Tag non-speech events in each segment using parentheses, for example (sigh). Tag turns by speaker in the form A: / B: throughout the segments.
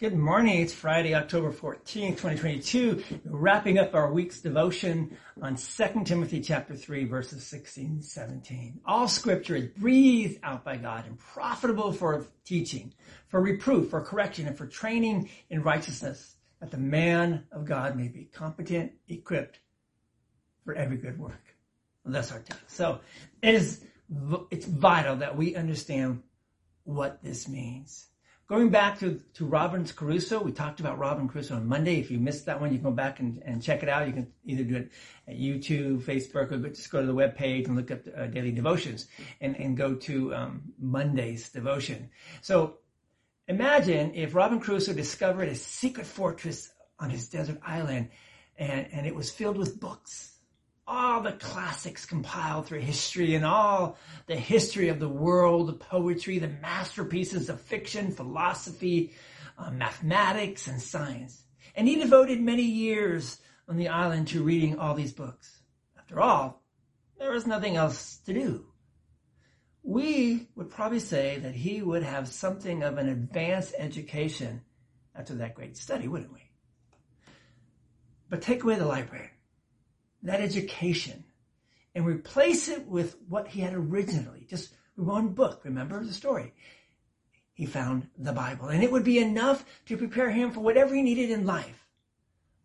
A: Good morning. It's Friday, October 14th, 2022. wrapping up our week's devotion on 2 Timothy chapter 3 verses 16 and 17. All scripture is breathed out by God and profitable for teaching, for reproof, for correction, and for training in righteousness, that the man of God may be competent, equipped for every good work. Well, that's our text. So it is, it's vital that we understand what this means. Going back to, to Robinson Crusoe, we talked about Robin Crusoe on Monday. If you missed that one, you can go back and, and check it out. You can either do it at YouTube, Facebook, or just go to the web page and look up uh, daily devotions and, and go to um, Monday's devotion. So imagine if Robin Crusoe discovered a secret fortress on his desert island and, and it was filled with books all the classics compiled through history and all the history of the world, the poetry, the masterpieces of fiction, philosophy, uh, mathematics, and science. And he devoted many years on the island to reading all these books. After all, there was nothing else to do. We would probably say that he would have something of an advanced education after that great study, wouldn't we? But take away the library that education and replace it with what he had originally, just one book. Remember the story? He found the Bible and it would be enough to prepare him for whatever he needed in life.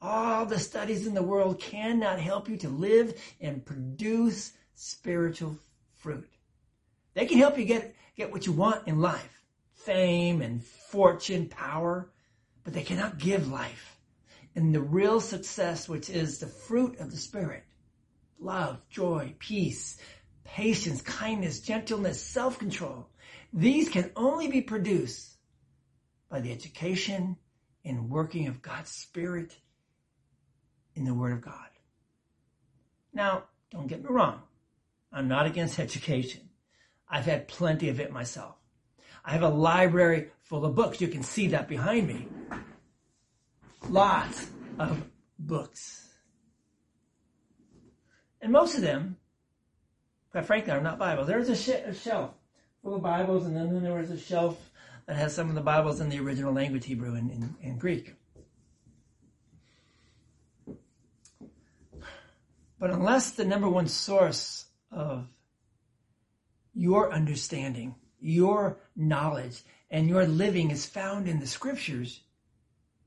A: All the studies in the world cannot help you to live and produce spiritual fruit. They can help you get, get what you want in life. Fame and fortune, power, but they cannot give life and the real success, which is the fruit of the Spirit love, joy, peace, patience, kindness, gentleness, self control. These can only be produced by the education and working of God's Spirit in the Word of God. Now, don't get me wrong. I'm not against (laughs) education. I've had plenty of it myself. I have a library full of books. You can see that behind me lots of books. And most of them, quite frankly, are not Bibles. There's a, sh- a shelf full of Bibles, and then there was a shelf that has some of the Bibles in the original language, Hebrew and, and, and Greek. But unless the number one source of your understanding, your knowledge, and your living is found in the scriptures,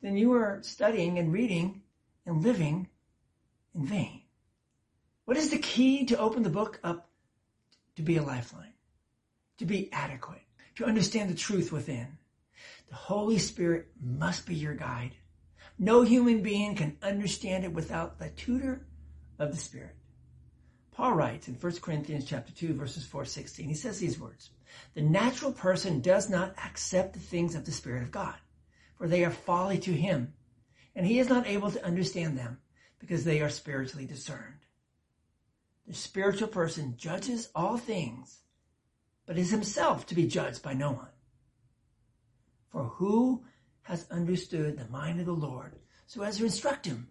A: then you are studying and reading and living in vain. What is the key to open the book up to be a lifeline, to be adequate, to understand the truth within? The Holy Spirit must be your guide. No human being can understand it without the tutor of the Spirit. Paul writes in 1 Corinthians chapter 2 verses 4 16, he says these words, the natural person does not accept the things of the Spirit of God for they are folly to him, and he is not able to understand them because they are spiritually discerned. The spiritual person judges all things, but is himself to be judged by no one. For who has understood the mind of the Lord so as to instruct him?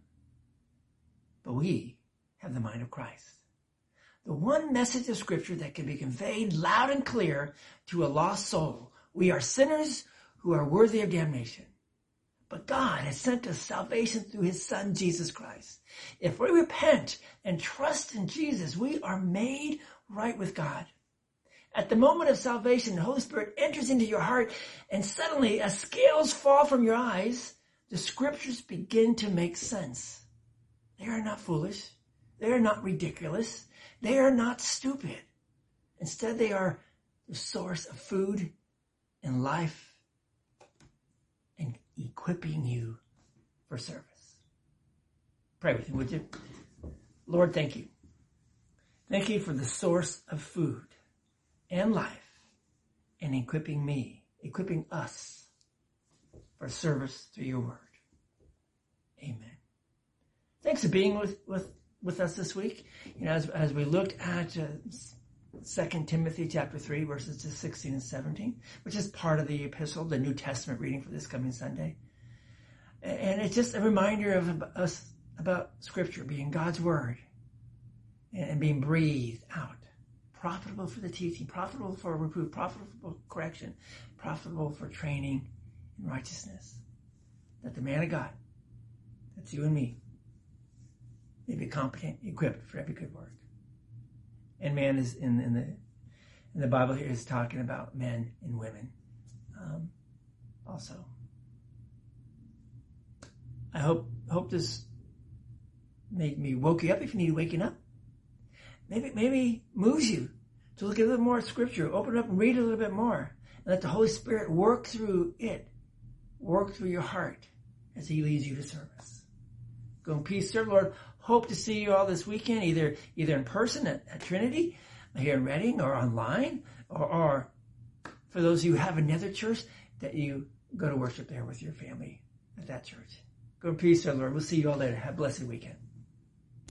A: But we have the mind of Christ. The one message of scripture that can be conveyed loud and clear to a lost soul. We are sinners who are worthy of damnation. But God has sent us salvation through his son, Jesus Christ. If we repent and trust in Jesus, we are made right with God. At the moment of salvation, the Holy Spirit enters into your heart and suddenly as scales fall from your eyes, the scriptures begin to make sense. They are not foolish. They are not ridiculous. They are not stupid. Instead, they are the source of food and life equipping you for service. Pray with me, would you? Lord, thank you. Thank you for the source of food and life and equipping me, equipping us for service through your word. Amen. Thanks for being with, with, with us this week. You know, as, as we looked at uh, Second Timothy chapter 3 verses 16 and 17, which is part of the epistle, the New Testament reading for this coming Sunday. And it's just a reminder of us about scripture being God's word and being breathed out. Profitable for the teaching, profitable for reproof, profitable for correction, profitable for training in righteousness. that the man of God, that's you and me, may be competent, equipped for every good work. And man is in, in the in the Bible here is talking about men and women um, also. I hope hope this made me woke you up if you need waking up. Maybe maybe moves you to look at a little more scripture, open up and read a little bit more, and let the Holy Spirit work through it, work through your heart as He leads you to service. Go in peace, serve Lord. Hope to see you all this weekend, either either in person at, at Trinity, here in Reading, or online, or, or for those of you who have another church, that you go to worship there with your family at that church. Go in peace, our Lord. We'll see you all later. Have a blessed weekend.